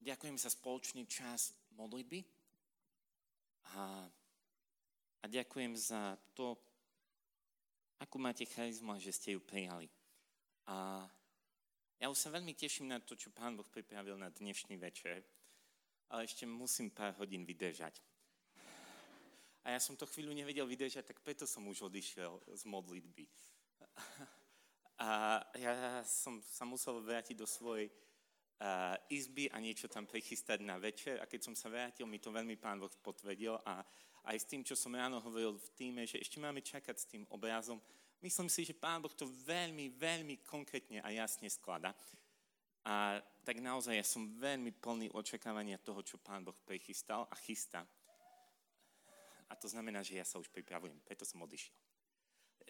ďakujem za spoločný čas modlitby a, a ďakujem za to, akú máte charizmu a že ste ju prijali. A ja už sa veľmi teším na to, čo Pán Boh pripravil na dnešný večer, ale ešte musím pár hodín vydržať. A ja som to chvíľu nevedel vydržať, tak preto som už odišiel z modlitby. A ja som sa musel vrátiť do svojej izby a niečo tam prichystať na večer. A keď som sa vrátil, mi to veľmi Pán Boh potvrdil a aj s tým, čo som ráno hovoril v týme, že ešte máme čakať s tým obrazom, Myslím si, že Pán Boh to veľmi, veľmi konkrétne a jasne sklada. A tak naozaj ja som veľmi plný očakávania toho, čo Pán Boh prichystal a chystá. A to znamená, že ja sa už pripravujem, preto som odišiel.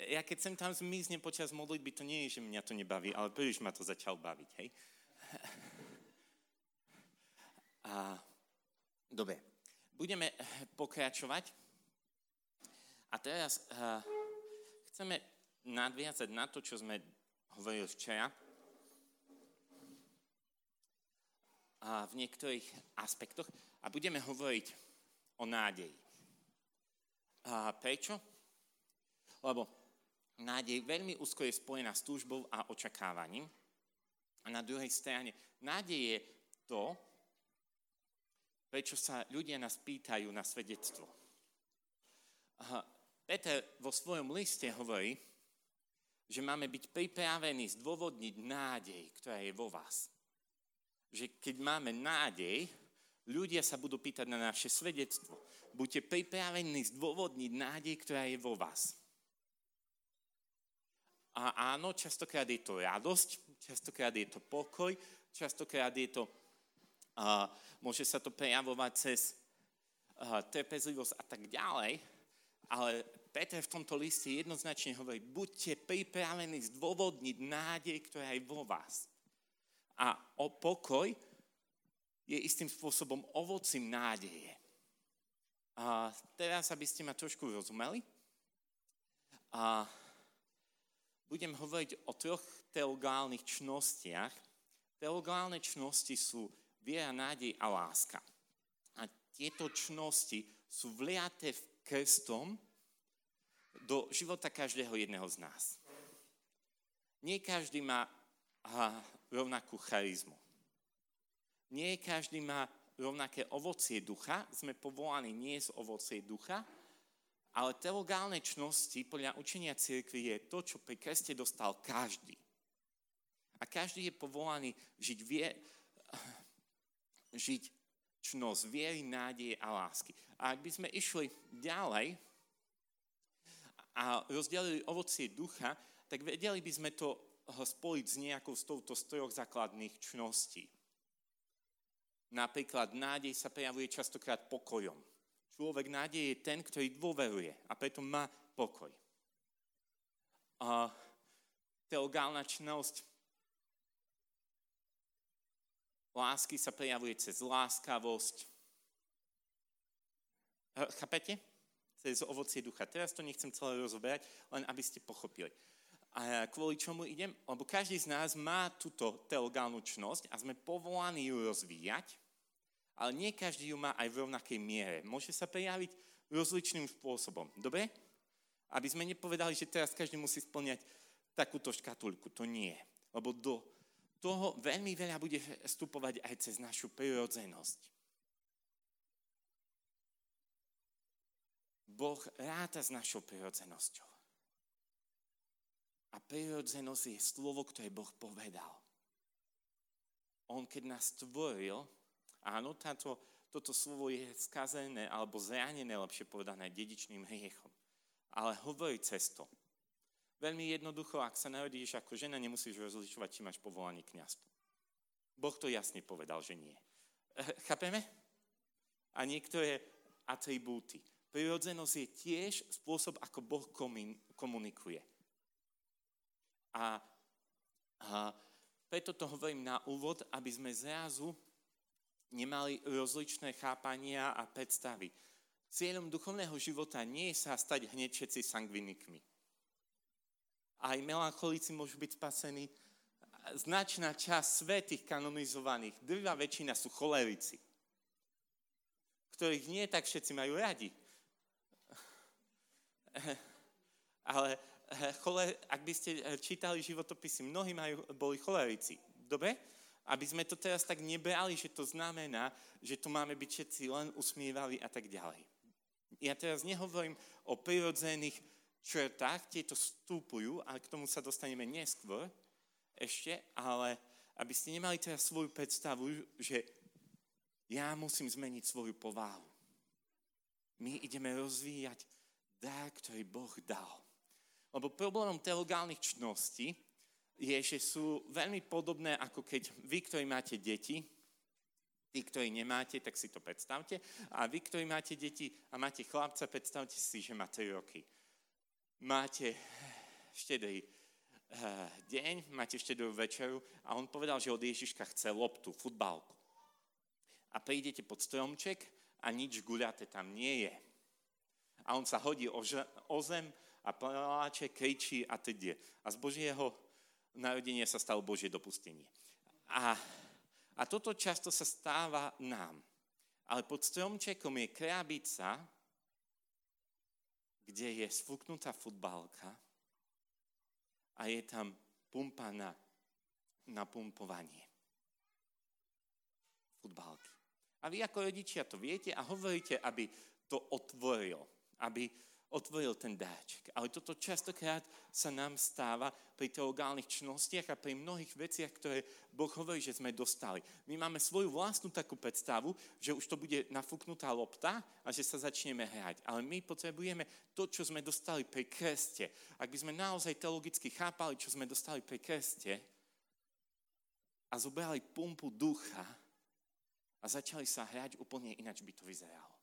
Ja keď sem tam zmiznem počas modlitby, to nie je, že mňa to nebaví, ale príliš ma to začal baviť, hej? A, dobre, budeme pokračovať. A teraz uh, chceme nadviazať na to, čo sme hovorili včera. A v niektorých aspektoch. A budeme hovoriť o nádeji. A prečo? Lebo nádej veľmi úzko je spojená s túžbou a očakávaním. A na druhej strane nádej je to, prečo sa ľudia nás pýtajú na svedectvo. Peter vo svojom liste hovorí, že máme byť pripravení zdôvodniť nádej, ktorá je vo vás. Že keď máme nádej, ľudia sa budú pýtať na naše svedectvo. Buďte pripravení zdôvodniť nádej, ktorá je vo vás. A áno, častokrát je to radosť, častokrát je to pokoj, častokrát je to, uh, môže sa to prejavovať cez trpezlivosť a tak ďalej, ale Peter v tomto liste jednoznačne hovorí, buďte pripravení zdôvodniť nádej, ktorá je vo vás. A o pokoj je istým spôsobom ovocím nádeje. A teraz, aby ste ma trošku rozumeli, a budem hovoriť o troch teologálnych čnostiach. Teologálne čnosti sú viera, nádej a láska. A tieto čnosti sú vliaté v krstom, do života každého jedného z nás. Nie každý má rovnakú charizmu. Nie každý má rovnaké ovocie ducha. Sme povolaní nie z ovocie ducha, ale teologálne čnosti podľa učenia cirkvi je to, čo pri kreste dostal každý. A každý je povolaný žiť, vie, žiť čnosť viery, nádeje a lásky. A ak by sme išli ďalej, a rozdelili ovocie ducha, tak vedeli by sme to spojiť s nejakou z touto z troch základných čností. Napríklad nádej sa prejavuje častokrát pokojom. Človek nádej je ten, ktorý dôveruje a preto má pokoj. A teologálna čnosť lásky sa prejavuje cez láskavosť. Chápete? cez ovocie ducha. Teraz to nechcem celé rozoberať, len aby ste pochopili. A kvôli čomu idem? Lebo každý z nás má túto teologálnu čnosť a sme povolaní ju rozvíjať, ale nie každý ju má aj v rovnakej miere. Môže sa prejaviť rozličným spôsobom. Dobre? Aby sme nepovedali, že teraz každý musí splňať takúto škatulku. To nie. Lebo do toho veľmi veľa bude vstupovať aj cez našu prirodzenosť. Boh ráta s našou prirodzenosťou. A prirodzenosť je slovo, ktoré Boh povedal. On keď nás stvoril, áno, táto, toto slovo je skazené alebo zranené, lepšie povedané, dedičným hriechom. Ale hovorí cez to. Veľmi jednoducho, ak sa narodíš ako žena, nemusíš rozlišovať, či máš povolanie kniazstvo. Boh to jasne povedal, že nie. Chápeme? A niektoré atribúty. Prirodzenosť je tiež spôsob, ako Boh komunikuje. A, a preto to hovorím na úvod, aby sme zrazu nemali rozličné chápania a predstavy. Cieľom duchovného života nie je sa stať hneď všetci sangvinikmi. Aj melancholici môžu byť spasení, značná časť svetých kanonizovaných, drvá väčšina sú cholerici, ktorých nie tak všetci majú radi. Ale eh, chole, ak by ste eh, čítali životopisy, mnohí majú, boli cholerici. Dobre? Aby sme to teraz tak nebrali, že to znamená, že tu máme byť všetci len usmievali a tak ďalej. Ja teraz nehovorím o prirodzených črtách, tieto vstúpujú a k tomu sa dostaneme neskôr ešte, ale aby ste nemali teraz svoju predstavu, že ja musím zmeniť svoju povahu. My ideme rozvíjať dar, ktorý Boh dal. Lebo problémom teologálnych čností je, že sú veľmi podobné, ako keď vy, ktorí máte deti, tí, ktorí nemáte, tak si to predstavte, a vy, ktorí máte deti a máte chlapca, predstavte si, že má 3 roky. Máte štedrý uh, deň, máte štedrú večeru a on povedal, že od Ježiška chce loptu, futbalku. A prídete pod stromček a nič guľaté tam nie je. A on sa hodí o, o zem a pláče, kričí a teď. A z Božieho narodenia sa stalo Božie dopustenie. A a toto často sa stáva nám. Ale pod stromčekom je krabica, kde je sfúknutá futbalka a je tam pumpa na, na pumpovanie futbalky. A vy ako rodičia to viete a hovoríte, aby to otvoril, aby otvoril ten dáček. Ale toto častokrát sa nám stáva pri teologálnych čnostiach a pri mnohých veciach, ktoré Boh hovorí, že sme dostali. My máme svoju vlastnú takú predstavu, že už to bude nafúknutá lopta a že sa začneme hrať. Ale my potrebujeme to, čo sme dostali pri kreste. Ak by sme naozaj teologicky chápali, čo sme dostali pri kreste a zobrali pumpu ducha a začali sa hrať, úplne ináč by to vyzeralo.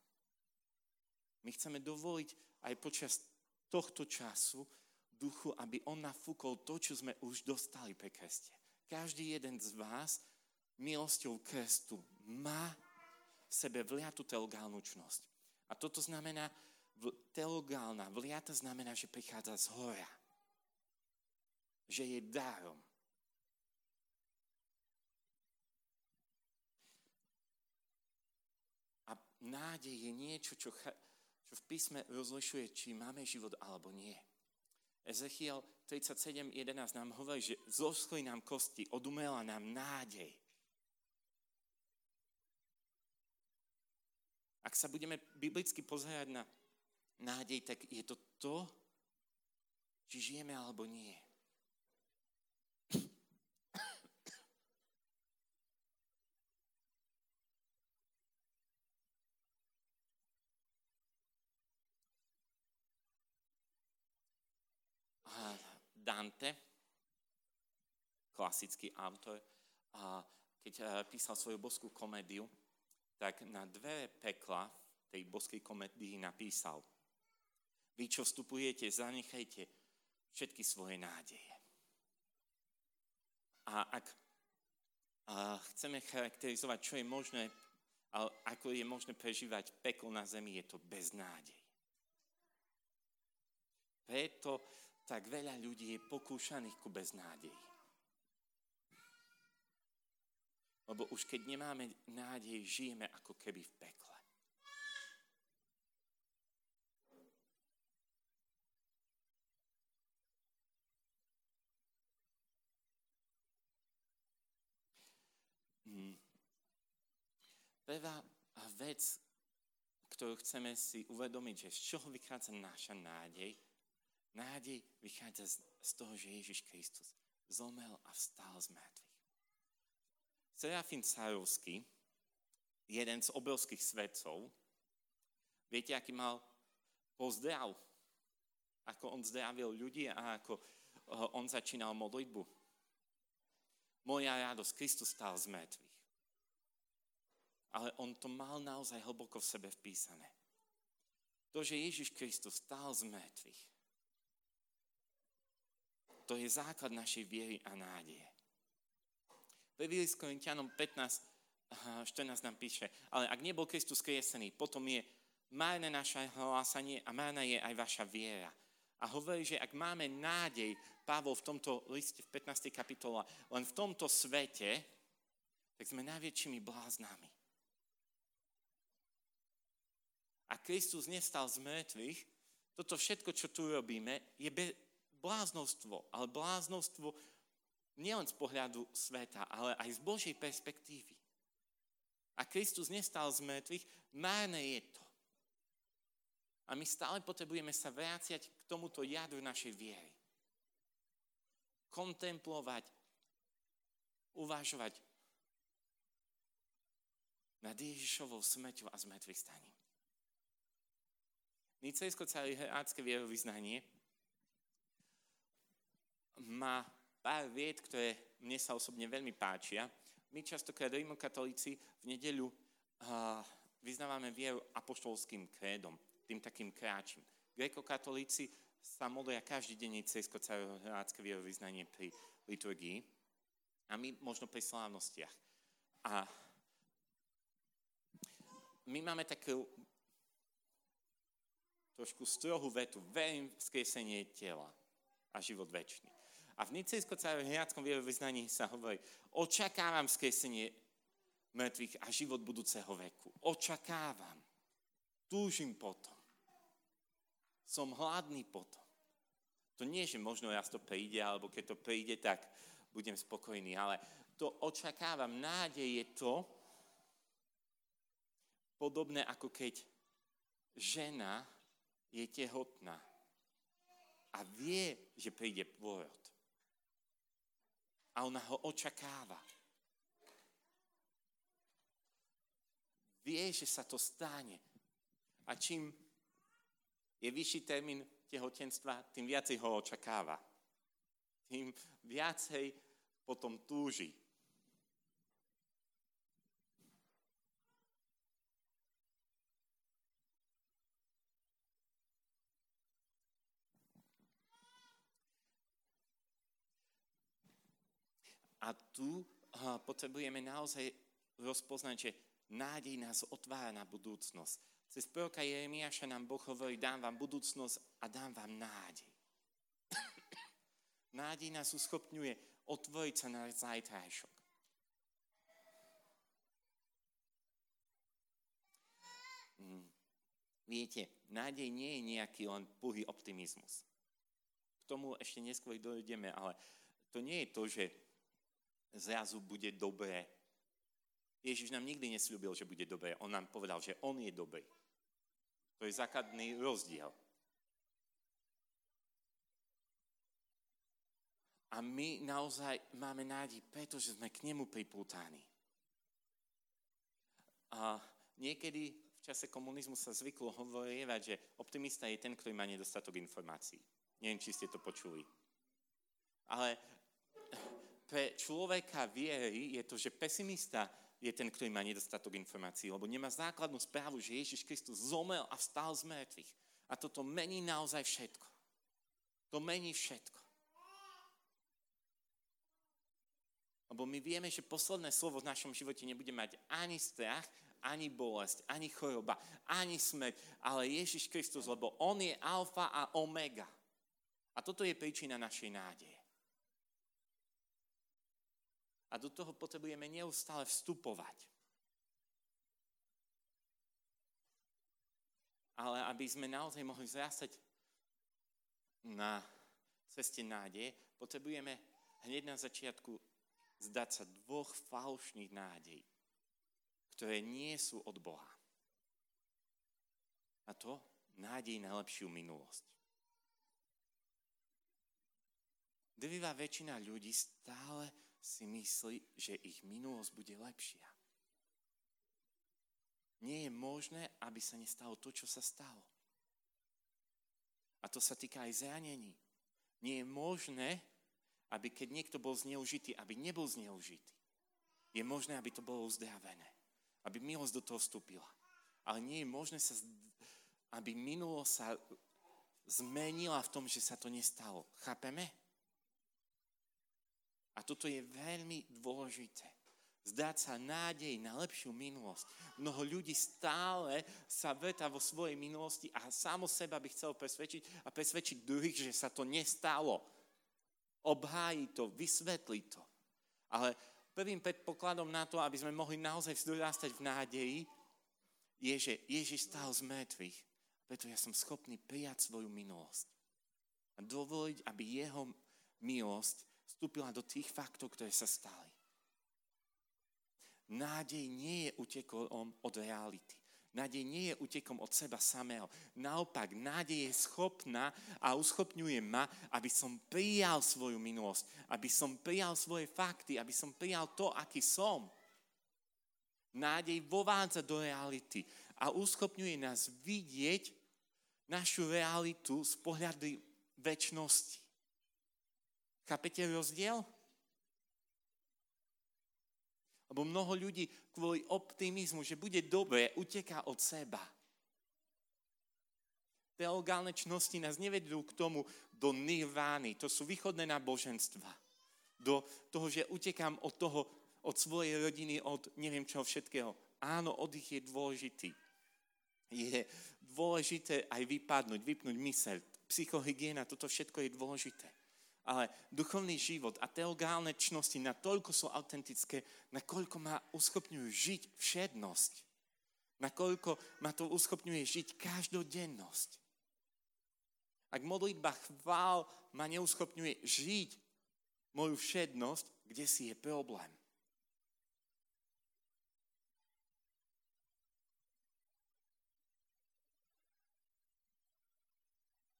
My chceme dovoliť aj počas tohto času duchu, aby on nafúkol to, čo sme už dostali pre kreste. Každý jeden z vás milosťou krestu má v sebe vliatú teologálnu čnosť. A toto znamená, teologálna vliata znamená, že prichádza z hora. Že je dárom. A nádej je niečo, čo čo v písme rozlišuje, či máme život alebo nie. Ezechiel 37.11 nám hovorí, že zoschli nám kosti, odumela nám nádej. Ak sa budeme biblicky pozerať na nádej, tak je to to, či žijeme alebo nie. Dante, klasický autor, a keď eh, písal svoju boskú komédiu, tak na dve pekla tej boskej komédii napísal Vy, čo vstupujete, zanechajte všetky svoje nádeje. A ak a chceme charakterizovať, čo je možné, ako je možné prežívať peklo na zemi, je to bez nádej. Preto tak veľa ľudí je pokúšaných ku beznádej. Lebo už keď nemáme nádej, žijeme ako keby v pekle. Hmm. Prvá vec, ktorú chceme si uvedomiť, že z čoho vychádza naša nádej, Nádej vychádza z toho, že Ježiš Kristus zomel a vstal z mŕtvych. Serafín Sárovský, jeden z obrovských svetcov, viete, aký mal pozdrav? Ako on zdravil ľudí a ako eh, on začínal modlitbu. Moja radosť, Kristus stal z mŕtvych. Ale on to mal naozaj hlboko v sebe vpísané. To, že Ježiš Kristus stal z mŕtvych, to je základ našej viery a nádeje. V s Korintianom 15, 14 nám píše, ale ak nebol Kristus kriesený, potom je márne naše hlásanie a márna je aj vaša viera. A hovorí, že ak máme nádej, Pavol v tomto liste v 15. kapitole, len v tomto svete, tak sme najväčšími bláznami. A Kristus nestal z mŕtvych, toto všetko, čo tu robíme, je bláznostvo, ale bláznostvo nielen z pohľadu sveta, ale aj z Božej perspektívy. A Kristus nestal z mŕtvych, márne je to. A my stále potrebujeme sa vráciať k tomuto jadru našej viery. Kontemplovať, uvažovať nad Ježišovou smrťou a zmrtvých staním. Nicejsko celé herácké vierovýznanie má pár vied, ktoré mne sa osobne veľmi páčia. My častokrát rimokatolíci v nedeľu uh, vyznávame vieru apoštolským krédom tým takým kráčim. Grekokatolíci sa modlia každý deň cesko carohrácké vierovýznanie pri liturgii a my možno pri slávnostiach. A my máme takú trošku strohú vetu. Verím v skriesenie tela a život väčší. A v nicejsko carohráckom vierovýznaní sa hovorí, očakávam skriesenie mŕtvych a život budúceho veku. Očakávam. Túžim potom. Som hladný potom. To nie, že možno raz to príde, alebo keď to príde, tak budem spokojný, ale to očakávam. Nádej je to podobné, ako keď žena je tehotná a vie, že príde pôrod. A ona ho očakáva. Vie, že sa to stane. A čím je vyšší termín tehotenstva, tým viacej ho očakáva. Tým viacej potom túži. A tu potrebujeme naozaj rozpoznať, že nádej nás otvára na budúcnosť cez proroka Jeremiáša nám Boh hovorí, dám vám budúcnosť a dám vám nádej. nádej nás uschopňuje otvoriť sa na zajtrajšok. Hmm. Viete, nádej nie je nejaký len puhý optimizmus. K tomu ešte neskôr dojdeme, ale to nie je to, že zrazu bude dobré. Ježiš nám nikdy nesľúbil, že bude dobré. On nám povedal, že on je dobrý. To je základný rozdiel. A my naozaj máme nádej, pretože sme k nemu pripútaní. A niekedy v čase komunizmu sa zvyklo hovorievať, že optimista je ten, ktorý má nedostatok informácií. Neviem, či ste to počuli. Ale pre človeka viery je to, že pesimista je ten, ktorý má nedostatok informácií, lebo nemá základnú správu, že Ježiš Kristus zomel a vstal z mŕtvych. A toto mení naozaj všetko. To mení všetko. Lebo my vieme, že posledné slovo v našom živote nebude mať ani strach, ani bolesť, ani choroba, ani smrť, ale Ježiš Kristus, lebo On je alfa a omega. A toto je príčina našej nádeje. A do toho potrebujeme neustále vstupovať. Ale aby sme naozaj mohli zrastať na ceste nádeje, potrebujeme hneď na začiatku zdať sa dvoch falošných nádej, ktoré nie sú od Boha. A to nádej na lepšiu minulosť. Drvivá väčšina ľudí stále si myslí, že ich minulosť bude lepšia. Nie je možné, aby sa nestalo to, čo sa stalo. A to sa týka aj zranení. Nie je možné, aby keď niekto bol zneužitý, aby nebol zneužitý. Je možné, aby to bolo uzdravené. Aby milosť do toho vstúpila. Ale nie je možné, sa, aby minulosť sa zmenila v tom, že sa to nestalo. Chápeme? A toto je veľmi dôležité. zdať sa nádej na lepšiu minulosť. Mnoho ľudí stále sa veta vo svojej minulosti a samo seba by chcel presvedčiť a presvedčiť druhých, že sa to nestalo. Obhájí to, vysvetlí to. Ale prvým predpokladom na to, aby sme mohli naozaj vzrastať v nádeji, je, že Ježiš stál z mŕtvych. Preto ja som schopný prijať svoju minulosť. A dovoliť, aby jeho milosť vstúpila do tých faktov, ktoré sa stali. Nádej nie je utekom od reality. Nádej nie je utekom od seba samého. Naopak, nádej je schopná a uschopňuje ma, aby som prijal svoju minulosť, aby som prijal svoje fakty, aby som prijal to, aký som. Nádej vovádza do reality a uschopňuje nás vidieť našu realitu z pohľadu väčšnosti. Chápete rozdiel? Lebo mnoho ľudí kvôli optimizmu, že bude dobre, uteká od seba. Teologálne čnosti nás nevedú k tomu do nirvány. To sú východné náboženstva. Do toho, že utekám od toho, od svojej rodiny, od neviem čo všetkého. Áno, oddych je dôležitý. Je dôležité aj vypadnúť, vypnúť myseľ. Psychohygiena, toto všetko je dôležité ale duchovný život a teologálne čnosti natoľko sú autentické, nakoľko ma uschopňujú žiť všednosť. Nakoľko ma to uschopňuje žiť každodennosť. Ak modlitba chvál ma neuschopňuje žiť moju všednosť, kde si je problém.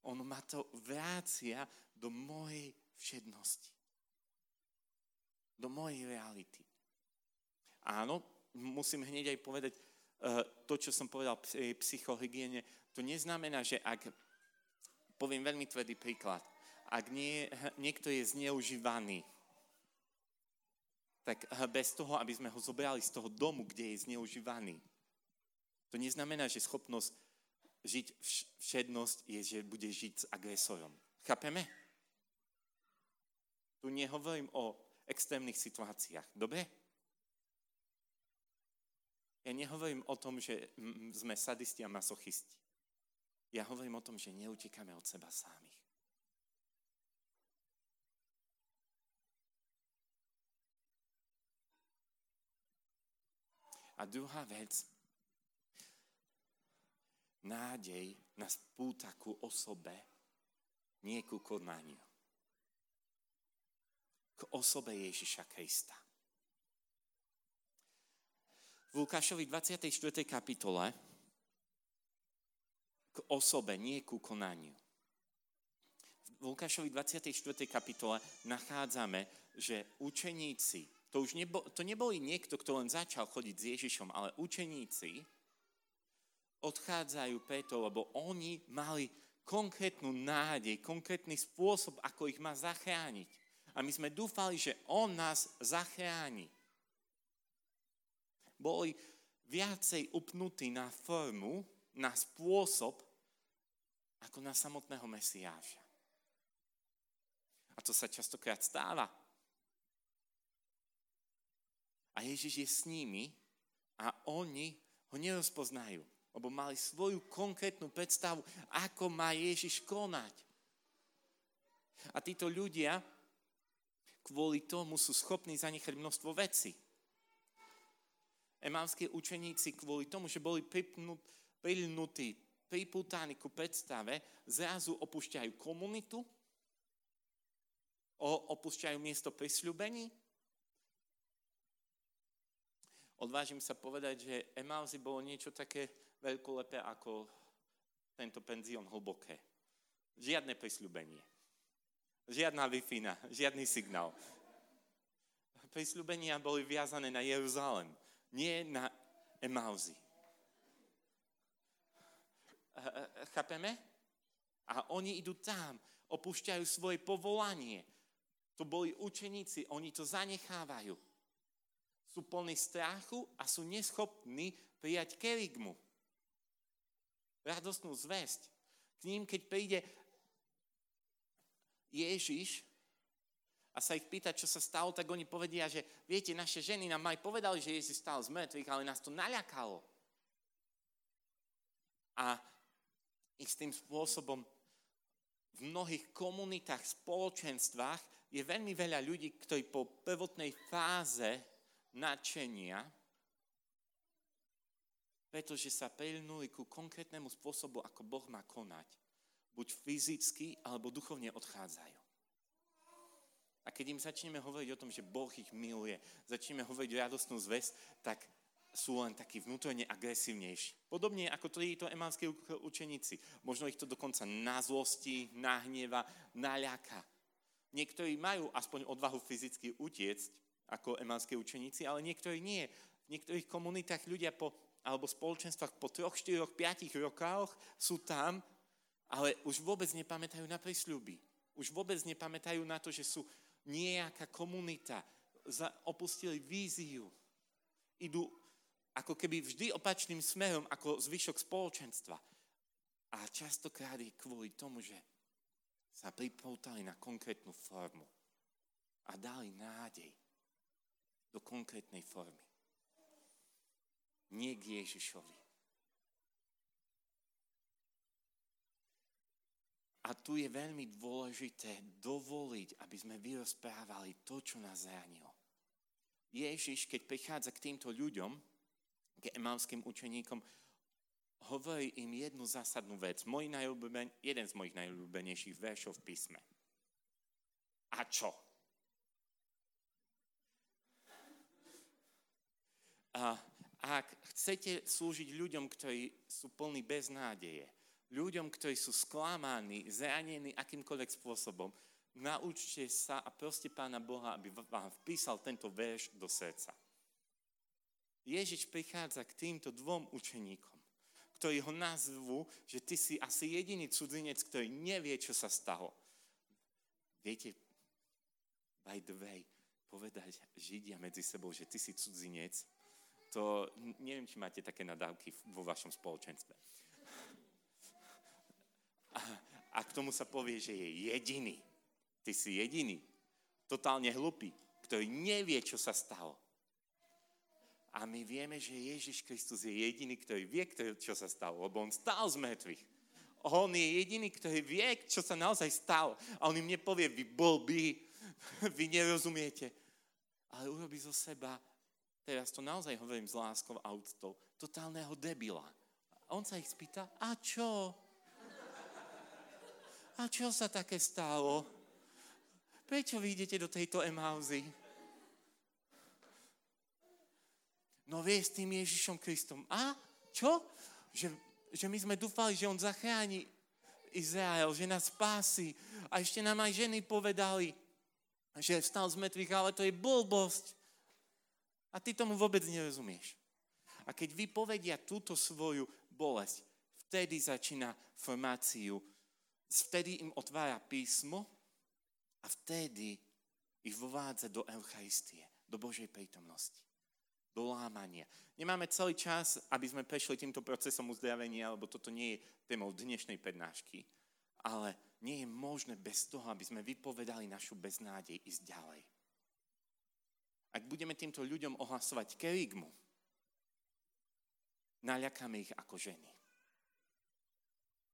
On ma to vrácia do mojej všednosti. Do mojej reality. Áno, musím hneď aj povedať uh, to, čo som povedal pri psychohygiene. To neznamená, že ak, poviem veľmi tvrdý príklad, ak nie, niekto je zneužívaný, tak bez toho, aby sme ho zobrali z toho domu, kde je zneužívaný, to neznamená, že schopnosť žiť všednosť je, že bude žiť s agresorom. Chápeme? Tu nehovorím o extrémnych situáciách. Dobre? Ja nehovorím o tom, že sme sadisti a masochisti. Ja hovorím o tom, že neutekáme od seba samých. A druhá vec, nádej nás púta ku osobe, nie ku konaniu k osobe Ježiša Krista. V Lukášovi 24. kapitole k osobe, nie ku konaniu. V Lukášovi 24. kapitole nachádzame, že učeníci, to už nebo, to neboli niekto, kto len začal chodiť s Ježišom, ale učeníci odchádzajú preto, lebo oni mali konkrétnu nádej, konkrétny spôsob, ako ich má zachrániť a my sme dúfali, že On nás zachráni. Boli viacej upnutí na formu, na spôsob, ako na samotného Mesiáša. A to sa častokrát stáva. A Ježiš je s nimi a oni ho nerozpoznajú, lebo mali svoju konkrétnu predstavu, ako má Ježiš konať. A títo ľudia kvôli tomu sú schopní zanechať množstvo vecí. Emávskí učeníci kvôli tomu, že boli prilnutí, pripútaní ku predstave, zrazu opúšťajú komunitu, opúšťajú miesto prisľúbení. Odvážim sa povedať, že Emauzy bolo niečo také veľkolepé ako tento penzión hlboké. Žiadne prisľúbenie. Žiadna wi žiadny signál. Prisľúbenia boli viazané na Jeruzalem, nie na Emauzy. Chápeme? A oni idú tam, opúšťajú svoje povolanie. To boli učeníci, oni to zanechávajú. Sú plní strachu a sú neschopní prijať kerigmu. Radostnú zväzť. K ním, keď príde Ježiš a sa ich pýta, čo sa stalo, tak oni povedia, že viete, naše ženy nám aj povedali, že Ježiš stal z mŕtvych, ale nás to naľakalo. A istým spôsobom v mnohých komunitách, spoločenstvách je veľmi veľa ľudí, ktorí po prvotnej fáze nadšenia, pretože sa prilnuli ku konkrétnemu spôsobu, ako Boh má konať, buď fyzicky alebo duchovne odchádzajú. A keď im začneme hovoriť o tom, že Boh ich miluje, začneme hovoriť radostnú zväz, tak sú len takí vnútorne agresívnejší. Podobne ako títo emanskí učeníci. Možno ich to dokonca na zlosti, nahneva, naľaka. Niektorí majú aspoň odvahu fyzicky utiecť, ako emanské učeníci, ale niektorí nie. V niektorých komunitách ľudia po, alebo spoločenstvách po troch, štyroch, piatich rokoch sú tam, ale už vôbec nepamätajú na prísľuby. Už vôbec nepamätajú na to, že sú nejaká komunita. Opustili víziu. Idú ako keby vždy opačným smerom ako zvyšok spoločenstva. A častokrát je kvôli tomu, že sa pripoutali na konkrétnu formu a dali nádej do konkrétnej formy. Nie k Ježišovi. A tu je veľmi dôležité dovoliť, aby sme vyrozprávali to, čo nás zranilo. Ježiš, keď prichádza k týmto ľuďom, k emalským učeníkom, hovorí im jednu zásadnú vec. Môj jeden z mojich najľúbenejších veršov v písme. A čo? A ak chcete slúžiť ľuďom, ktorí sú plní beznádeje, ľuďom, ktorí sú sklamaní, zranení akýmkoľvek spôsobom, naučte sa a proste Pána Boha, aby vám vpísal tento verš do srdca. Ježiš prichádza k týmto dvom učeníkom, ktorí ho nazvú, že ty si asi jediný cudzinec, ktorý nevie, čo sa stalo. Viete, by the way, povedať Židia medzi sebou, že ty si cudzinec, to neviem, či máte také nadávky vo vašom spoločenstve. A, k tomu sa povie, že je jediný. Ty si jediný. Totálne hlupý, ktorý nevie, čo sa stalo. A my vieme, že Ježiš Kristus je jediný, ktorý vie, čo sa stalo, lebo on stál z mŕtvych. On je jediný, ktorý vie, čo sa naozaj stalo. A on im nepovie, vy blbí, vy nerozumiete. Ale urobí zo seba teraz to naozaj hovorím s láskou a úctou, totálneho debila. A on sa ich spýta, a čo? A čo sa také stalo? Prečo vy idete do tejto Emauzy? No vie s tým Ježišom Kristom. A čo? Že, že my sme dúfali, že on zachráni Izrael, že nás spási. A ešte nám aj ženy povedali, že vstal z mŕtvych, ale to je blbosť. A ty tomu vôbec nerozumieš. A keď vypovedia túto svoju bolesť, vtedy začína formáciu, vtedy im otvára písmo a vtedy ich vovádza do Eucharistie, do Božej prítomnosti, do lámania. Nemáme celý čas, aby sme prešli týmto procesom uzdravenia, lebo toto nie je témou dnešnej prednášky, ale nie je možné bez toho, aby sme vypovedali našu beznádej ísť ďalej ak budeme týmto ľuďom ohlasovať kerigmu, naľakáme ich ako ženy.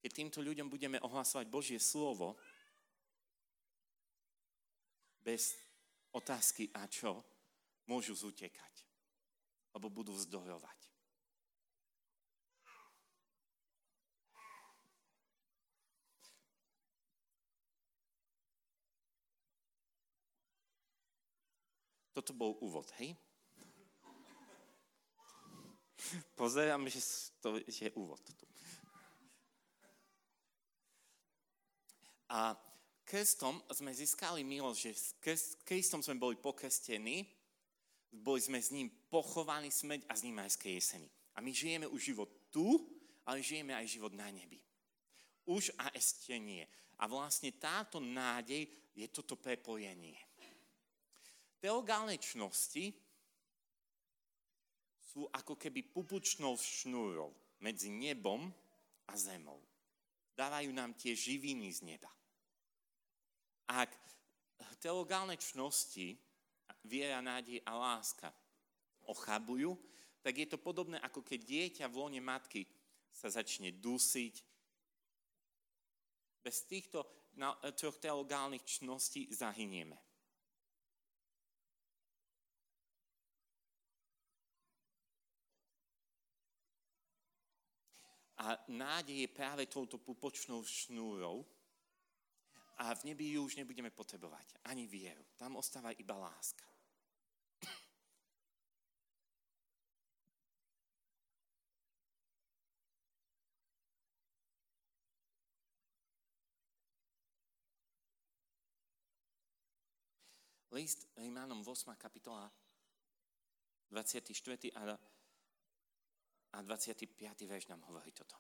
Keď týmto ľuďom budeme ohlasovať Božie slovo, bez otázky a čo, môžu zutekať, lebo budú vzdorovať. Toto bol úvod, hej? Pozerám, že to je úvod. Tu. A krestom sme získali milosť, že s Kristom sme boli pokrstení, boli sme s ním pochovaní smrť a s ním aj jeseni. A my žijeme už život tu, ale žijeme aj život na nebi. Už a ešte nie. A vlastne táto nádej je toto prepojenie teogálnej čnosti sú ako keby pupučnou šnúrou medzi nebom a zemou. Dávajú nám tie živiny z neba. Ak teologálne čnosti, viera, nádej a láska ochabujú, tak je to podobné, ako keď dieťa v lone matky sa začne dusiť. Bez týchto troch teologálnych čností zahynieme. A nádej je práve touto pupočnou šnúrou a v nebi ju už nebudeme potrebovať. Ani vieru. Tam ostáva iba láska. List Rímanom 8. kapitola 24. a a 25. verš nám hovorí toto.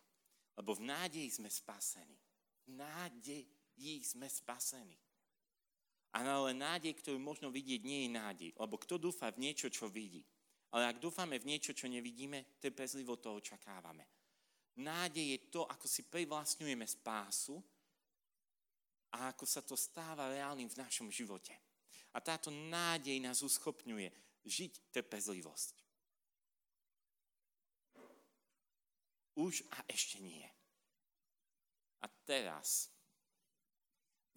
Lebo v nádeji sme spasení. V nádeji sme spasení. A ale nádej, ktorú možno vidieť, nie je nádej. Lebo kto dúfa v niečo, čo vidí? Ale ak dúfame v niečo, čo nevidíme, trpezlivo to očakávame. Nádej je to, ako si privlastňujeme spásu a ako sa to stáva reálnym v našom živote. A táto nádej nás uschopňuje žiť trpezlivosť. Už a ešte nie. A teraz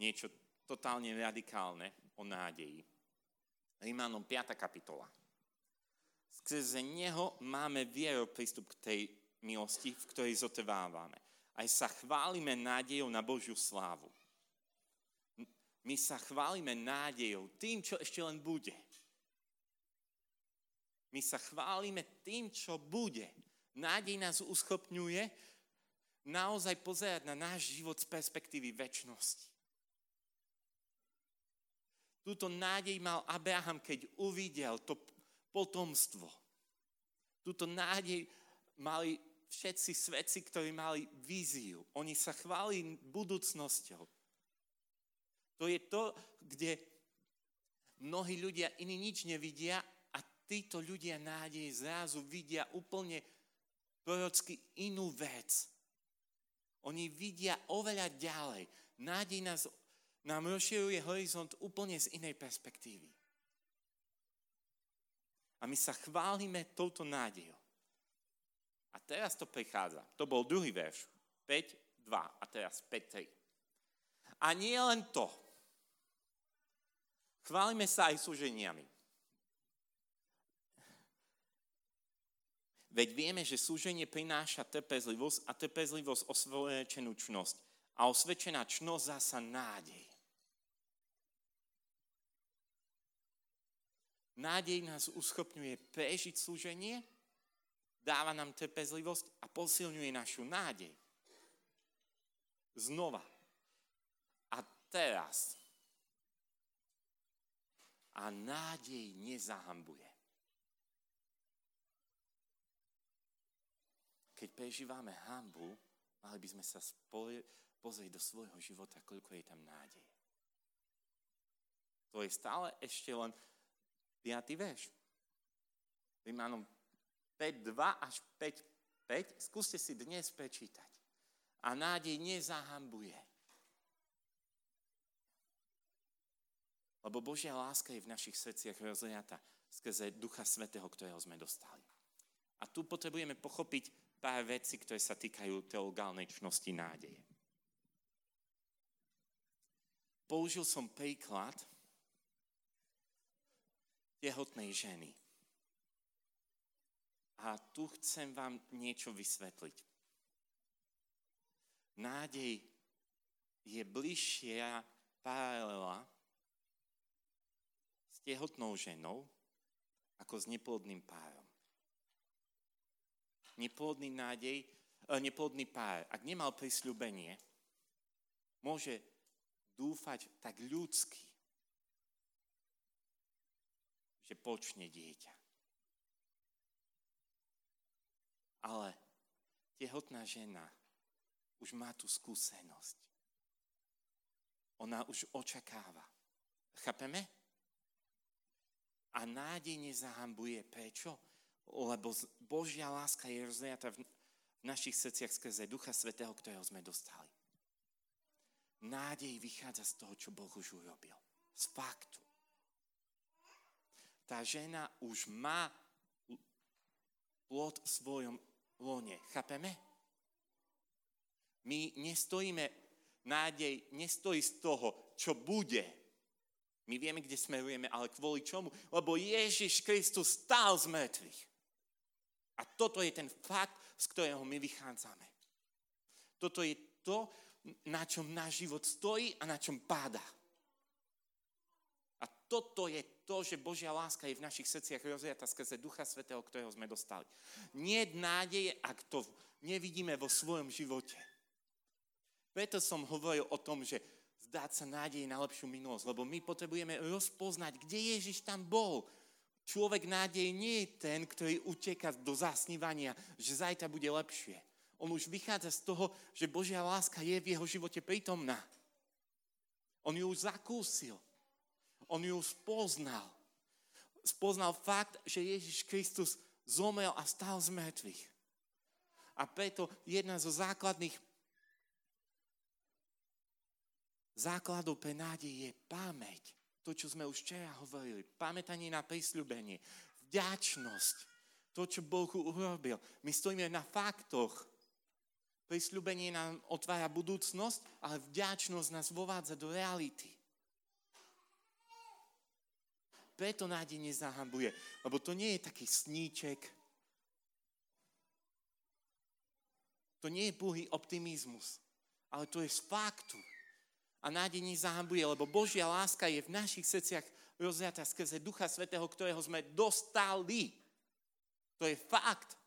niečo totálne radikálne o nádeji. Rímanom 5. kapitola. Skrze neho máme vieru prístup k tej milosti, v ktorej zotrvávame. Aj sa chválime nádejou na Božiu slávu. My sa chválime nádejou tým, čo ešte len bude. My sa chválime tým, čo bude. Nádej nás uschopňuje naozaj pozerať na náš život z perspektívy väčšnosti. Túto nádej mal Abraham, keď uvidel to potomstvo. Túto nádej mali všetci svedci, ktorí mali víziu. Oni sa chváli budúcnosťou. To je to, kde mnohí ľudia iní nič nevidia a títo ľudia nádej zrazu vidia úplne prorocky inú vec. Oni vidia oveľa ďalej. Nádej nás, nám rozširuje horizont úplne z inej perspektívy. A my sa chválime touto nádejou. A teraz to prichádza. To bol druhý verš. 5, 2 a teraz 5, 3. A nie len to. Chválime sa aj súženiami. Veď vieme, že súženie prináša trpezlivosť a trpezlivosť osvedčenú čnosť. A osvedčená čnosť zasa nádej. Nádej nás uschopňuje prežiť súženie, dáva nám trpezlivosť a posilňuje našu nádej. Znova. A teraz. A nádej nezahambuje. Keď prežívame hambu, mali by sme sa spoje, pozrieť do svojho života, koľko je tam nádej. To je stále ešte len 5. verš. Rímanom 5.2 až 5.5. Skúste si dnes prečítať. A nádej nezahambuje. Lebo Božia láska je v našich srdciach rozliata skrze Ducha Svetého, ktorého sme dostali. A tu potrebujeme pochopiť pár vecí, ktoré sa týkajú teologálnej čnosti nádeje. Použil som príklad tehotnej ženy. A tu chcem vám niečo vysvetliť. Nádej je bližšia paralela s tehotnou ženou ako s neplodným párom neplodný nádej, e, neplodný pár, ak nemal prisľúbenie, môže dúfať tak ľudsky, že počne dieťa. Ale tehotná žena už má tú skúsenosť. Ona už očakáva. Chápeme? A nádej nezahambuje. Prečo? Lebo Božia láska je rozliata v našich srdciach skrze Ducha Svetého, ktorého sme dostali. Nádej vychádza z toho, čo Boh už urobil. z faktu. Tá žena už má plod v svojom lone. Chápeme? My nestojíme, nádej nestojí z toho, čo bude. My vieme, kde smerujeme, ale kvôli čomu? Lebo Ježiš Kristus stál z mŕtvych. A toto je ten fakt, z ktorého my vychádzame. Toto je to, na čom náš život stojí a na čom páda. A toto je to, že Božia láska je v našich srdciach rozviata skrze Ducha Svetého, ktorého sme dostali. Nie nádeje, ak to nevidíme vo svojom živote. Preto som hovoril o tom, že zdáť sa nádej na lepšiu minulosť, lebo my potrebujeme rozpoznať, kde Ježiš tam bol. Človek nádej nie je ten, ktorý uteká do zasnívania, že zajtra bude lepšie. On už vychádza z toho, že Božia láska je v jeho živote prítomná. On ju už zakúsil. On ju spoznal. Spoznal fakt, že Ježiš Kristus zomrel a stal z mŕtvych. A preto jedna zo základných základov pre nádej je pamäť. To, čo sme už včera hovorili. Pamätanie na prísľubenie. Vďačnosť. To, čo Boh urobil. My stojíme na faktoch. Prísľubenie nám otvára budúcnosť, ale vďačnosť nás vovádza do reality. Preto nádej nezahambuje. Lebo to nie je taký sníček. To nie je púhý optimizmus. Ale to je z faktu a nádej nezahambuje, lebo Božia láska je v našich srdciach rozjatá skrze Ducha Svetého, ktorého sme dostali. To je fakt.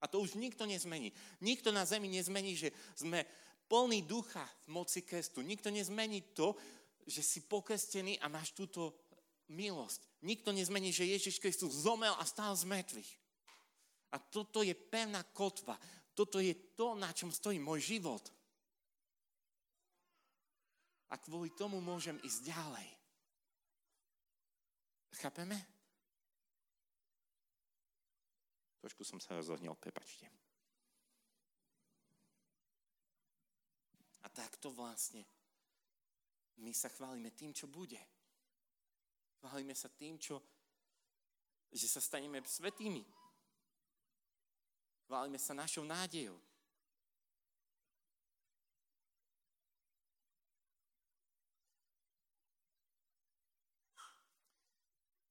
A to už nikto nezmení. Nikto na zemi nezmení, že sme plní ducha v moci krestu. Nikto nezmení to, že si pokrstený a máš túto milosť. Nikto nezmení, že Ježiš Kristus zomel a stál z mŕtvych. A toto je pevná kotva. Toto je to, na čom stojí môj život a kvôli tomu môžem ísť ďalej. Chápeme? Trošku som sa rozohnil, prepačte. A takto vlastne my sa chválime tým, čo bude. Chválime sa tým, čo, že sa staneme svetými. Chválime sa našou nádejou.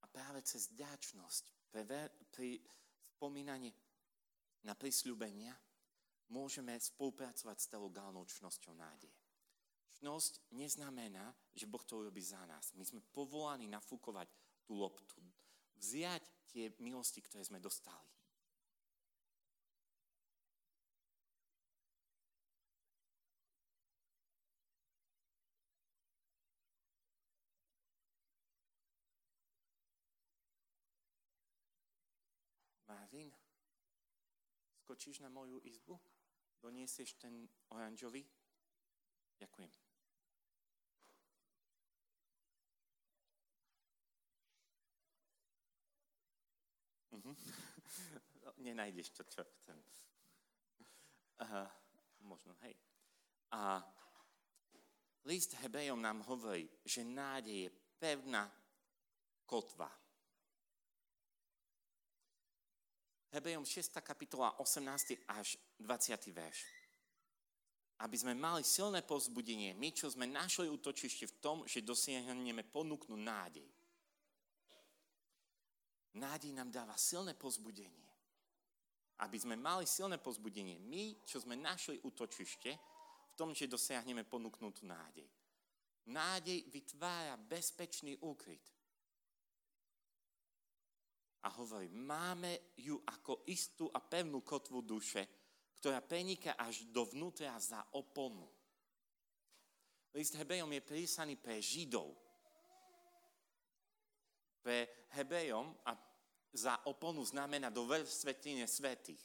Práve cez ďačnosť pri, pri spomínaní na prisľúbenia môžeme spolupracovať s teologálnou čnosťou nádeje. Čnosť neznamená, že Boh to urobí za nás. My sme povolaní nafúkovať tú loptu, vziať tie milosti, ktoré sme dostali. Marvin, skočíš na moju izbu? Doniesieš ten oranžový? Ďakujem. Uh-huh. Nenájdeš to, čo chcem. Uh, možno, hej. A list Hebejom nám hovorí, že nádej je pevná kotva. Hebejom 6. kapitola 18. až 20. verš. Aby sme mali silné povzbudenie, my, čo sme našli útočište v tom, že dosiahneme ponúknú nádej. Nádej nám dáva silné pozbudenie. Aby sme mali silné pozbudenie, my, čo sme našli útočište v tom, že dosiahneme ponúknutú nádej. Nádej vytvára bezpečný úkryt a hovorí, máme ju ako istú a pevnú kotvu duše, ktorá preniká až dovnútra za oponu. List Hebejom je písaný pre Židov. Pre Hebejom a za oponu znamená do svetine svetých.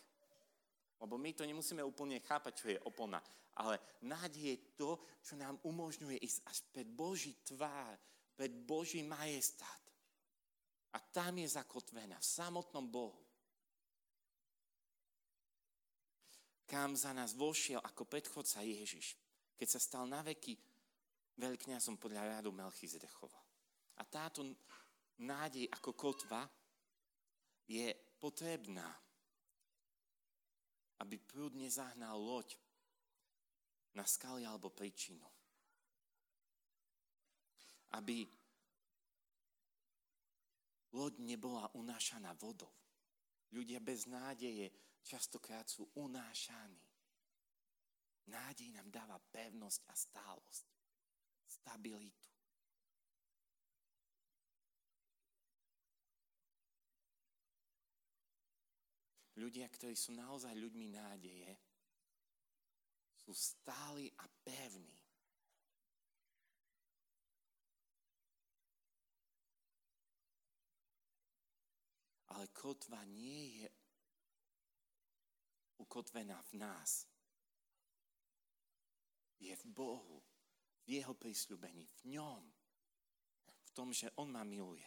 Lebo my to nemusíme úplne chápať, čo je opona. Ale nádej je to, čo nám umožňuje ísť až pred Boží tvár, pred Boží majestát. A tam je zakotvená, v samotnom Bohu. Kam za nás vošiel ako predchodca Ježiš, keď sa stal na veky veľkňazom podľa rádu Melchizedechova. A táto nádej ako kotva je potrebná, aby prúd nezahnal loď na skaly alebo príčinu. Aby loď nebola unášaná vodou. Ľudia bez nádeje častokrát sú unášaní. Nádej nám dáva pevnosť a stálosť, stabilitu. Ľudia, ktorí sú naozaj ľuďmi nádeje, sú stáli a pevní. Ale kotva nie je ukotvená v nás. Je v Bohu, v Jeho prísľubení, v ňom, v tom, že On ma miluje.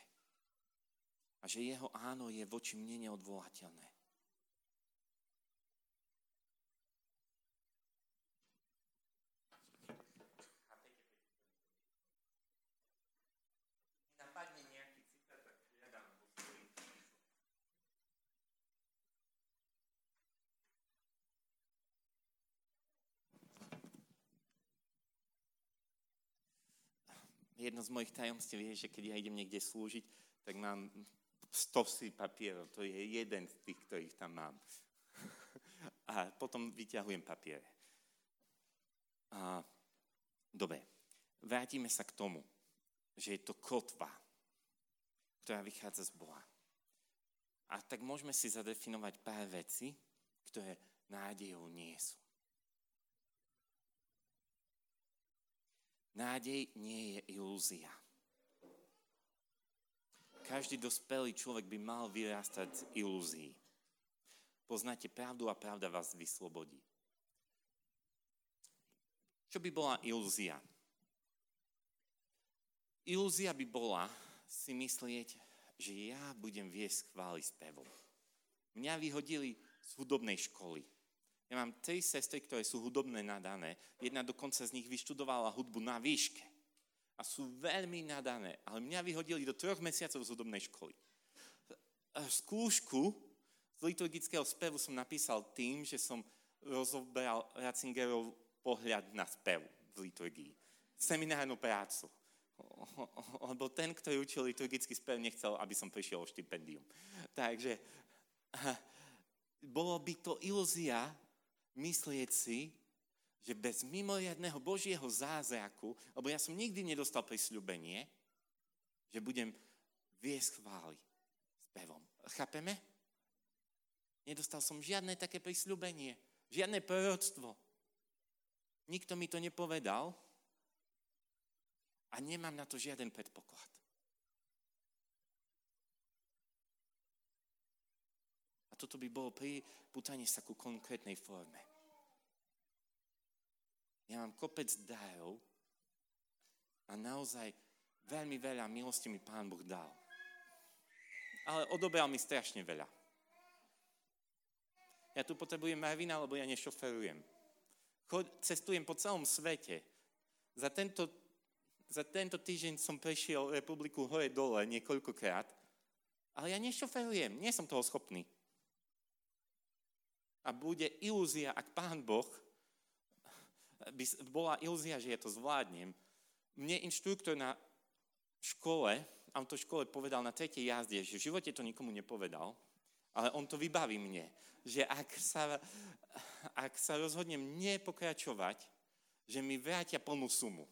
A že Jeho áno je voči mne neodvolateľné. Jedno z mojich tajomstiev je, že keď ja idem niekde slúžiť, tak mám stosy papierov. To je jeden z tých, ktorých tam mám. A potom vyťahujem papiere. A, dobre, vrátime sa k tomu, že je to kotva, ktorá vychádza z Boha. A tak môžeme si zadefinovať pár veci, ktoré nádejou nie sú. Nádej nie je ilúzia. Každý dospelý človek by mal vyrastať z ilúzií. Poznáte pravdu a pravda vás vyslobodí. Čo by bola ilúzia? Ilúzia by bola si myslieť, že ja budem viesť chváli spevom. Mňa vyhodili z hudobnej školy. Ja mám tri sestry, ktoré sú hudobné nadané. Jedna dokonca z nich vyštudovala hudbu na výške. A sú veľmi nadané. Ale mňa vyhodili do troch mesiacov z hudobnej školy. Skúšku z liturgického spevu som napísal tým, že som rozoberal Ratzingerov pohľad na spev v liturgii. Seminárnu prácu. Lebo ten, ktorý učil liturgický spev, nechcel, aby som prišiel o štipendium. Takže bolo by to ilúzia, myslieť si, že bez mimoriadného Božieho zázraku, lebo ja som nikdy nedostal prisľubenie, že budem viesť chvály pevom. Chápeme? Nedostal som žiadne také prisľubenie, žiadne proroctvo. Nikto mi to nepovedal a nemám na to žiaden predpoklad. Toto by bolo priputanie sa ku konkrétnej forme. Ja mám kopec darov a naozaj veľmi veľa milosti mi Pán Boh dal. Ale odobral mi strašne veľa. Ja tu potrebujem Marvina, lebo ja nešoferujem. Chod, cestujem po celom svete. Za tento, za tento týždeň som prešiel republiku hore-dole niekoľkokrát, ale ja nešoferujem, nie som toho schopný. A bude ilúzia, ak Pán Boh by bola ilúzia, že ja to zvládnem. Mne inštruktor na škole, autoškole povedal na tretej jazde, že v živote to nikomu nepovedal, ale on to vybaví mne, že ak sa, ak sa rozhodnem nepokračovať, že mi vrátia plnú sumu.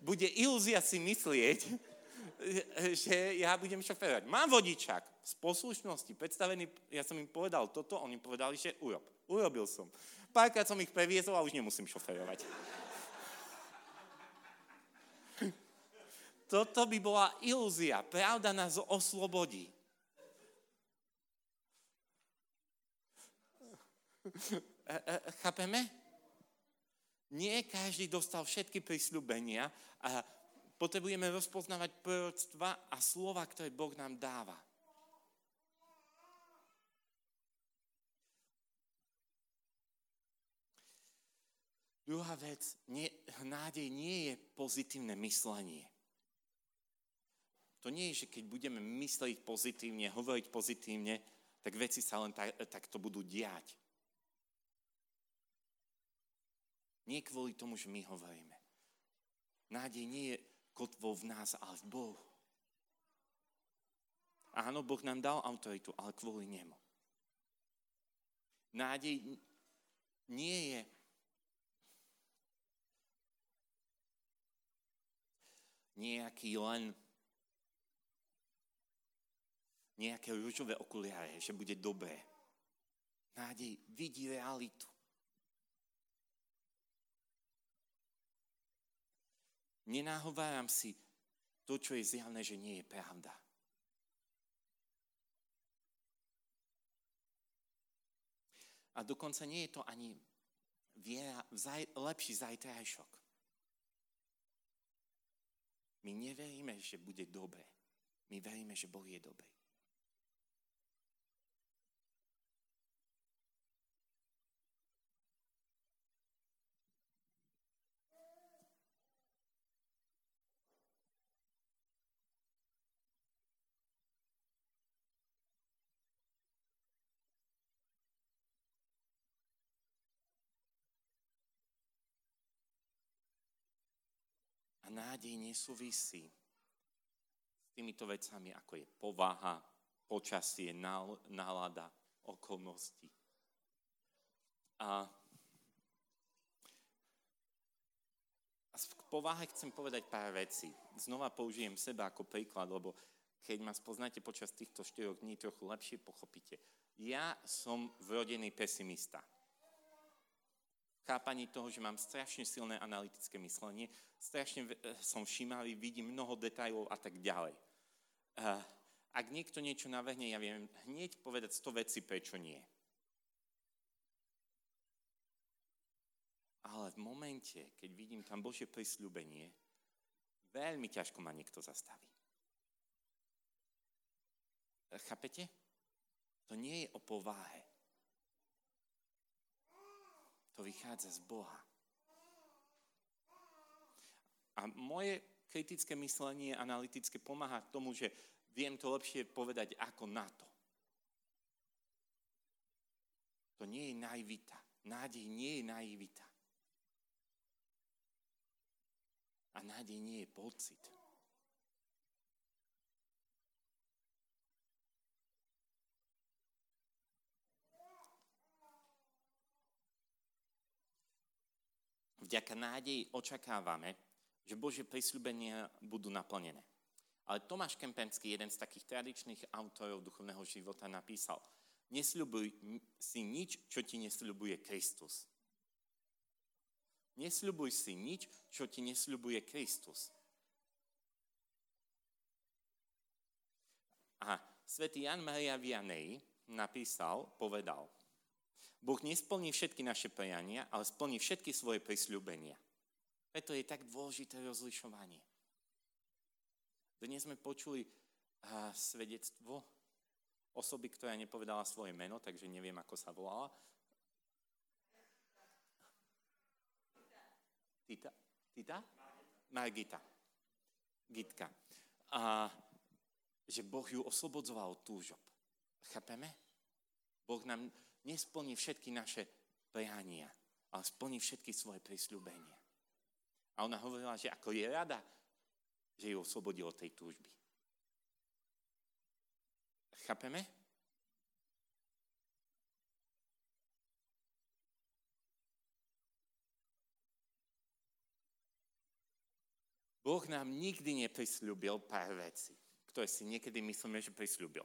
Bude ilúzia si myslieť, že ja budem šoferovať. Mám vodičák z poslušnosti, predstavený, ja som im povedal toto, oni povedali, že urob. Urobil som. Párkrát som ich previezol a už nemusím šoferovať. Toto by bola ilúzia. Pravda nás oslobodí. E, e, chápeme? Nie každý dostal všetky prísľubenia a Potrebujeme rozpoznávať proroctva a slova, ktoré Boh nám dáva. Druhá vec, nie, nádej nie je pozitívne myslenie. To nie je, že keď budeme myslieť pozitívne, hovoriť pozitívne, tak veci sa len tak, takto budú diať. Nie kvôli tomu, že my hovoríme. Nádej nie je kotvou v nás, ale v Bohu. Áno, Boh nám dal autoritu, ale kvôli nemu. Nádej nie je nejaký len nejaké rúžové okuliare, že bude dobré. Nádej vidí realitu. Nenáhováram si to, čo je zjavné, že nie je pravda. A dokonca nie je to ani viera v zaj, lepší zajtrajšok. My neveríme, že bude dobre. My veríme, že Boh je dobrý. Nádej nesúvisí s týmito vecami, ako je povaha, počasie, nálada, okolnosti. A, k povahe chcem povedať pár vecí. Znova použijem seba ako príklad, lebo keď ma spoznáte počas týchto 4 dní, trochu lepšie pochopíte. Ja som vrodený pesimista chápaní toho, že mám strašne silné analytické myslenie, strašne eh, som všímavý, vidím mnoho detajlov a tak ďalej. Eh, ak niekto niečo navrhne, ja viem hneď povedať 100 vecí, prečo nie. Ale v momente, keď vidím tam Božie prisľúbenie, veľmi ťažko ma niekto zastaví. Eh, chápete? To nie je o pováhe to vychádza z Boha. A moje kritické myslenie analytické pomáha tomu, že viem to lepšie povedať ako na to. To nie je naivita. Nádej nie je naivita. A nádej nie je pocit. Vďaka nádeji očakávame, že Božie prísľubenia budú naplnené. Ale Tomáš Kempenský, jeden z takých tradičných autorov duchovného života, napísal, nesľubuj si nič, čo ti nesľubuje Kristus. Nesľubuj si nič, čo ti nesľubuje Kristus. A svätý Jan Maria Vianney napísal, povedal, Boh nesplní všetky naše priania, ale splní všetky svoje prisľúbenia. Preto je tak dôležité rozlišovanie. Dnes sme počuli a, svedectvo osoby, ktorá nepovedala svoje meno, takže neviem, ako sa volala. Tita? Tita? Margita. Gitka. A že Boh ju oslobodzoval od túžob. Chápeme? Boh nám nesplní všetky naše priania, ale splní všetky svoje prisľúbenia. A ona hovorila, že ako je rada, že ju oslobodil od tej túžby. Chápeme? Boh nám nikdy neprisľúbil pár vecí, ktoré si niekedy myslíme, že prisľúbil.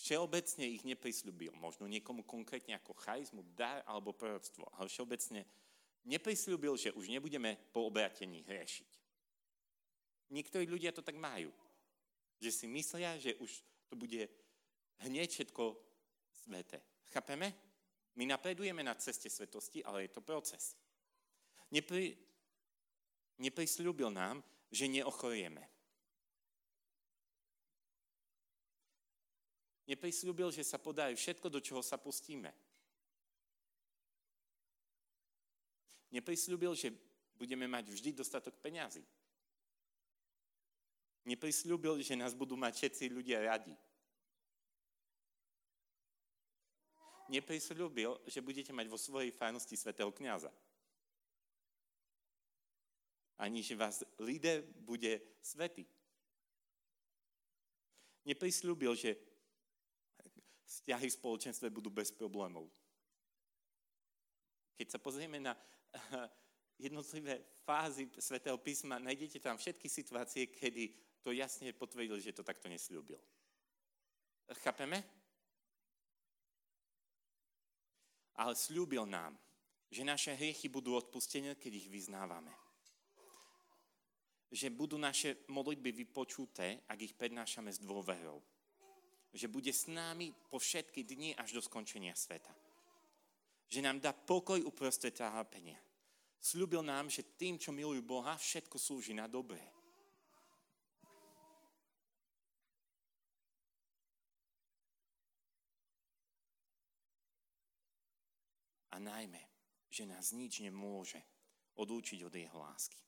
Všeobecne ich neprisľúbil. Možno niekomu konkrétne ako charizmu, dar alebo proroctvo. Ale všeobecne neprisľúbil, že už nebudeme po obratení hrešiť. Niektorí ľudia to tak majú. Že si myslia, že už to bude hneď všetko sveté. Chápeme? My napredujeme na ceste svetosti, ale je to proces. Nepri, neprisľúbil nám, že neochorieme. Neprisľúbil, že sa podarí všetko, do čoho sa pustíme. Neprisľúbil, že budeme mať vždy dostatok peňazí. Neprisľúbil, že nás budú mať všetci ľudia radi. Neprisľúbil, že budete mať vo svojej farnosti svetého kniaza. Ani, že vás líder bude svetý. Neprisľúbil, že vzťahy v spoločenstve budú bez problémov. Keď sa pozrieme na jednotlivé fázy svätého písma, nájdete tam všetky situácie, kedy to jasne potvrdil, že to takto nesľúbil. Chápeme? Ale slúbil nám, že naše hriechy budú odpustené, keď ich vyznávame. Že budú naše modlitby vypočuté, ak ich prednášame s dôverou. Že bude s námi po všetky dni až do skončenia sveta. Že nám dá pokoj uprostred trápenia. Sľúbil nám, že tým, čo milujú Boha, všetko slúži na dobré. a najmä, že nás nič nemôže odúčiť od jeho lásky.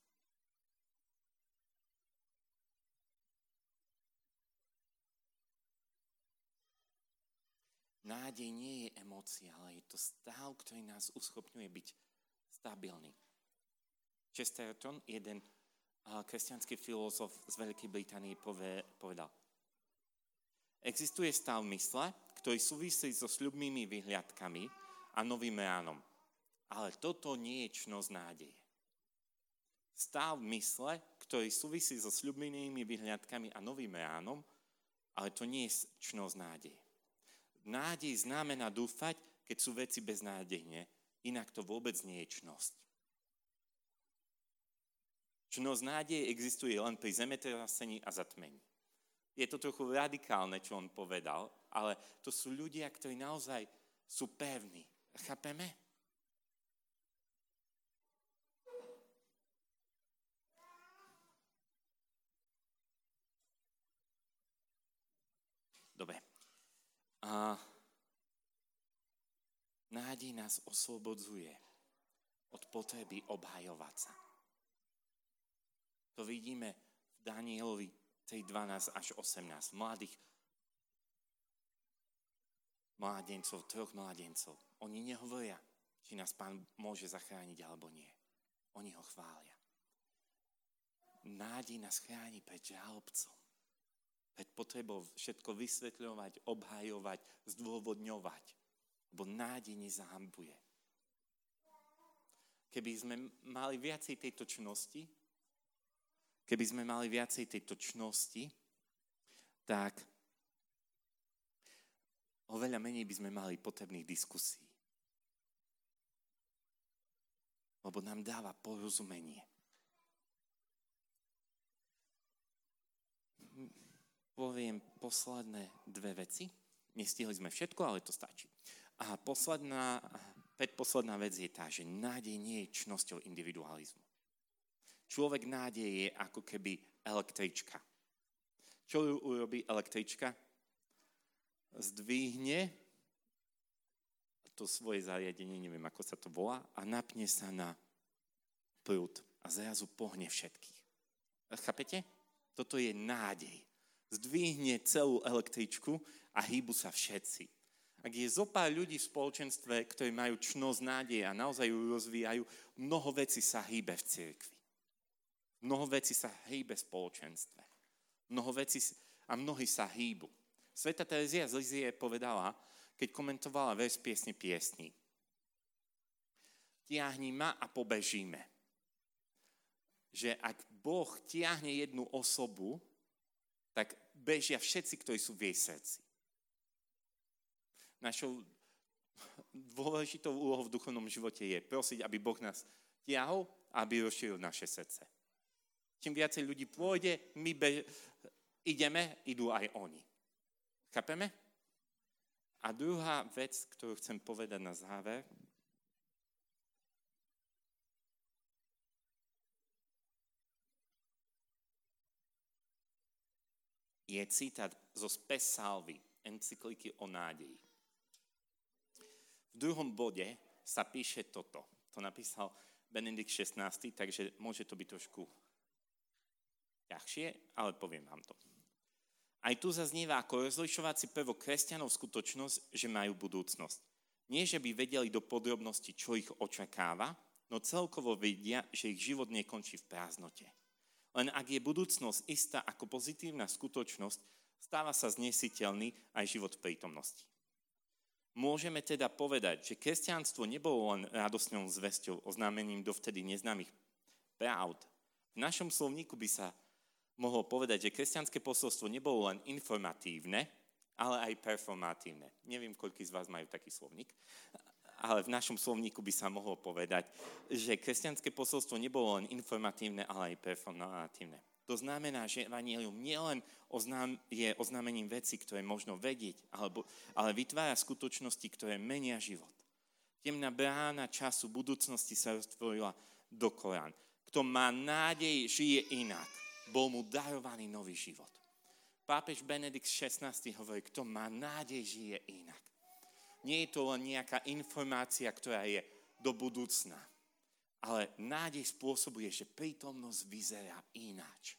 Nádej nie je emócia, ale je to stav, ktorý nás uschopňuje byť stabilný. Chesterton, jeden kresťanský filozof z Veľkej Británie, povedal, existuje stav mysle, ktorý súvisí so sľubnými vyhliadkami, a novým ránom. Ale toto nie je čnosť nádeje. Stav mysle, ktorý súvisí so sľubnými vyhľadkami a novým ránom, ale to nie je čnosť nádeje. Nádej znamená dúfať, keď sú veci beznádejne, inak to vôbec nie je čnosť. Čnosť nádeje existuje len pri zemetrasení a zatmení. Je to trochu radikálne, čo on povedal, ale to sú ľudia, ktorí naozaj sú pevní, Chápeme? Dobre. A nádej nás oslobodzuje od potreby obhajovať sa. To vidíme v Danielovi 3.12 až 18. Mladých mládencov, troch mládencov. Oni nehovoria, či nás pán môže zachrániť alebo nie. Oni ho chvália. Nádej nás chráni pred žalobcom. Pred potrebou všetko vysvetľovať, obhajovať, zdôvodňovať. Lebo nádej nezahambuje. Keby sme mali viacej tejto čnosti, keby sme mali viacej tejto čnosti, tak oveľa menej by sme mali potrebných diskusí. Lebo nám dáva porozumenie. Poviem posledné dve veci. Nestihli sme všetko, ale to stačí. A posledná, predposledná vec je tá, že nádej nie je čnosťou individualizmu. Človek nádej je ako keby električka. Čo ju urobí električka? zdvihne to svoje zariadenie, neviem ako sa to volá, a napne sa na prúd a zrazu pohne všetkých. Chápete? Toto je nádej. Zdvihne celú električku a hýbu sa všetci. Ak je zo pár ľudí v spoločenstve, ktorí majú čnosť nádeje a naozaj ju rozvíjajú, mnoho vecí sa hýbe v cirkvi. Mnoho vecí sa hýbe v spoločenstve. Mnoho vecí a mnohí sa hýbu. Sveta Terezia z Lizie povedala, keď komentovala vers piesne piesni. Tiahni ma a pobežíme. Že ak Boh tiahne jednu osobu, tak bežia všetci, ktorí sú v jej srdci. Našou dôležitou úlohou v duchovnom živote je prosiť, aby Boh nás tiahol a aby rozšíril naše srdce. Čím viacej ľudí pôjde, my be- ideme, idú aj oni. Chápeme? A druhá vec, ktorú chcem povedať na záver, je citát zo Spes encykliky o nádeji. V druhom bode sa píše toto. To napísal Benedikt 16, takže môže to byť trošku ťažšie, ale poviem vám to. Aj tu zaznieva ako rozlišovací prvok kresťanov skutočnosť, že majú budúcnosť. Nie, že by vedeli do podrobnosti, čo ich očakáva, no celkovo vedia, že ich život nekončí v prázdnote. Len ak je budúcnosť istá ako pozitívna skutočnosť, stáva sa znesiteľný aj život v prítomnosti. Môžeme teda povedať, že kresťanstvo nebolo len radosnou zväzťou oznámením dovtedy neznámych pravd. V našom slovníku by sa mohol povedať, že kresťanské posolstvo nebolo len informatívne, ale aj performatívne. Neviem, koľko z vás majú taký slovník, ale v našom slovníku by sa mohlo povedať, že kresťanské posolstvo nebolo len informatívne, ale aj performatívne. To znamená, že Evangelium nielen oznám, je oznámením veci, ktoré možno vedieť, alebo, ale vytvára skutočnosti, ktoré menia život. Temná brána času budúcnosti sa roztvorila do Korán. Kto má nádej, žije inak. Bol mu darovaný nový život. Pápež Benedikt XVI hovorí, kto má nádej, žije inak. Nie je to len nejaká informácia, ktorá je do budúcna. Ale nádej spôsobuje, že prítomnosť vyzerá ináč.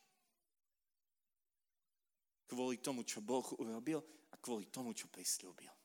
Kvôli tomu, čo Boh urobil a kvôli tomu, čo prislúbil.